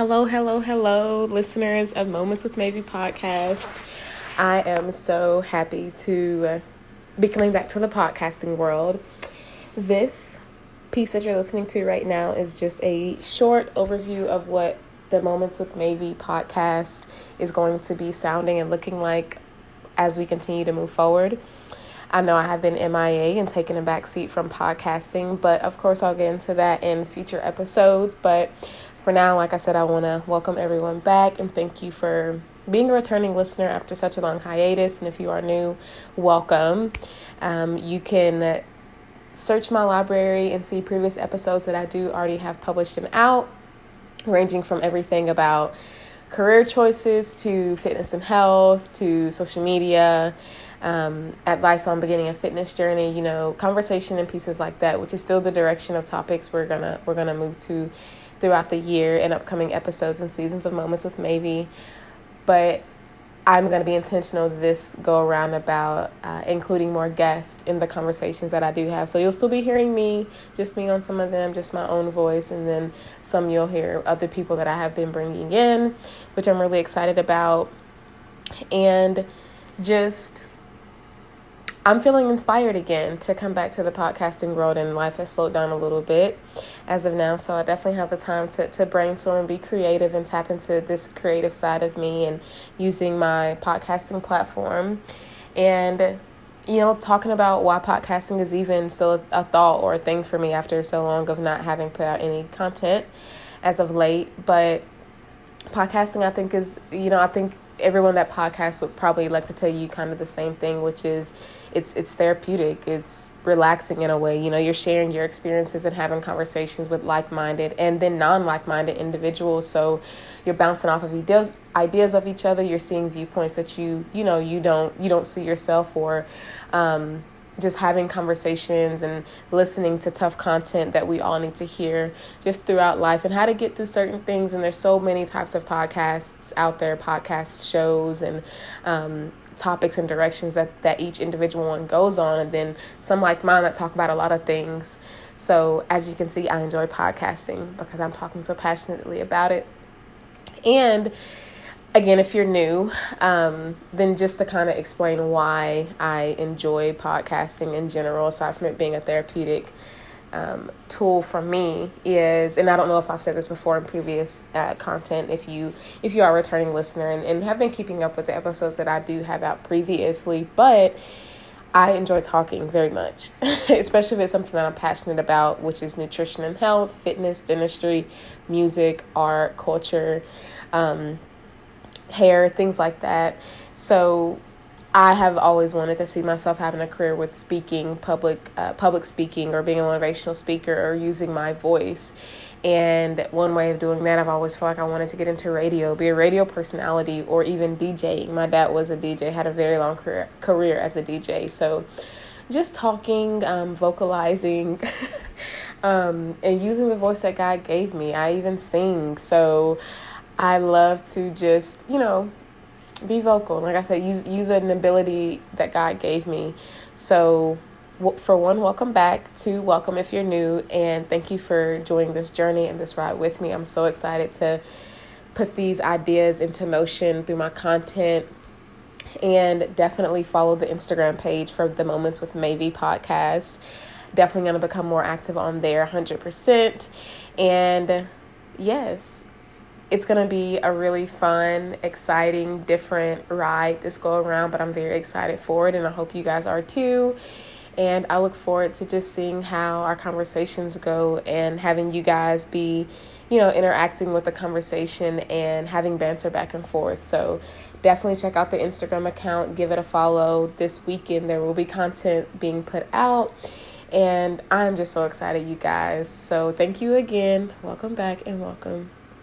Hello, hello, hello, listeners of Moments with Maybe podcast. I am so happy to uh, be coming back to the podcasting world. This piece that you're listening to right now is just a short overview of what the Moments with Maybe podcast is going to be sounding and looking like as we continue to move forward. I know I have been MIA and taken a back seat from podcasting, but of course, I'll get into that in future episodes. But for now, like I said, I want to welcome everyone back and thank you for being a returning listener after such a long hiatus. And if you are new, welcome. Um, you can search my library and see previous episodes that I do already have published and out, ranging from everything about career choices to fitness and health to social media. Um, advice on beginning a fitness journey, you know, conversation and pieces like that, which is still the direction of topics we're gonna we're gonna move to throughout the year in upcoming episodes and seasons of Moments with Maybe. But I'm going to be intentional this go around about uh, including more guests in the conversations that I do have. So you'll still be hearing me, just me on some of them, just my own voice, and then some you'll hear other people that I have been bringing in, which I'm really excited about. And just I'm feeling inspired again to come back to the podcasting world, and life has slowed down a little bit as of now. So I definitely have the time to, to brainstorm be creative and tap into this creative side of me and using my podcasting platform. And, you know, talking about why podcasting is even still a thought or a thing for me after so long of not having put out any content as of late. But podcasting, I think, is, you know, I think everyone that podcasts would probably like to tell you kind of the same thing, which is it's it's therapeutic, it's relaxing in a way. You know, you're sharing your experiences and having conversations with like-minded and then non-like-minded individuals. So you're bouncing off of ideas ideas of each other. You're seeing viewpoints that you you know you don't you don't see yourself or. Um, just having conversations and listening to tough content that we all need to hear just throughout life and how to get through certain things. And there's so many types of podcasts out there, podcast shows and um, topics and directions that, that each individual one goes on. And then some like mine that talk about a lot of things. So as you can see, I enjoy podcasting because I'm talking so passionately about it. And again, if you're new, um, then just to kind of explain why I enjoy podcasting in general, aside from it being a therapeutic um, tool for me, is, and I don't know if I've said this before in previous uh, content. If you if you are a returning listener and, and have been keeping up with the episodes that I do have out previously, but I enjoy talking very much, especially if it's something that I'm passionate about, which is nutrition and health, fitness, dentistry, music, art, culture. Um, hair, things like that. So I have always wanted to see myself having a career with speaking, public uh, public speaking, or being a motivational speaker, or using my voice. And one way of doing that, I've always felt like I wanted to get into radio, be a radio personality, or even DJing. My dad was a DJ, had a very long career career as a DJ. So, just talking, um, vocalizing, um, and using the voice that God gave me. I even sing. So. I love to just, you know, be vocal. Like I said, use use an ability that God gave me. So, for one, welcome back. Two, welcome if you're new, and thank you for joining this journey and this ride with me. I'm so excited to put these ideas into motion through my content. And definitely follow the Instagram page for the Moments with Maybe podcast. Definitely going to become more active on there 100%. And yes, it's going to be a really fun, exciting, different ride this go around, but I'm very excited for it and I hope you guys are too. And I look forward to just seeing how our conversations go and having you guys be, you know, interacting with the conversation and having banter back and forth. So definitely check out the Instagram account, give it a follow. This weekend there will be content being put out. And I'm just so excited, you guys. So thank you again. Welcome back and welcome.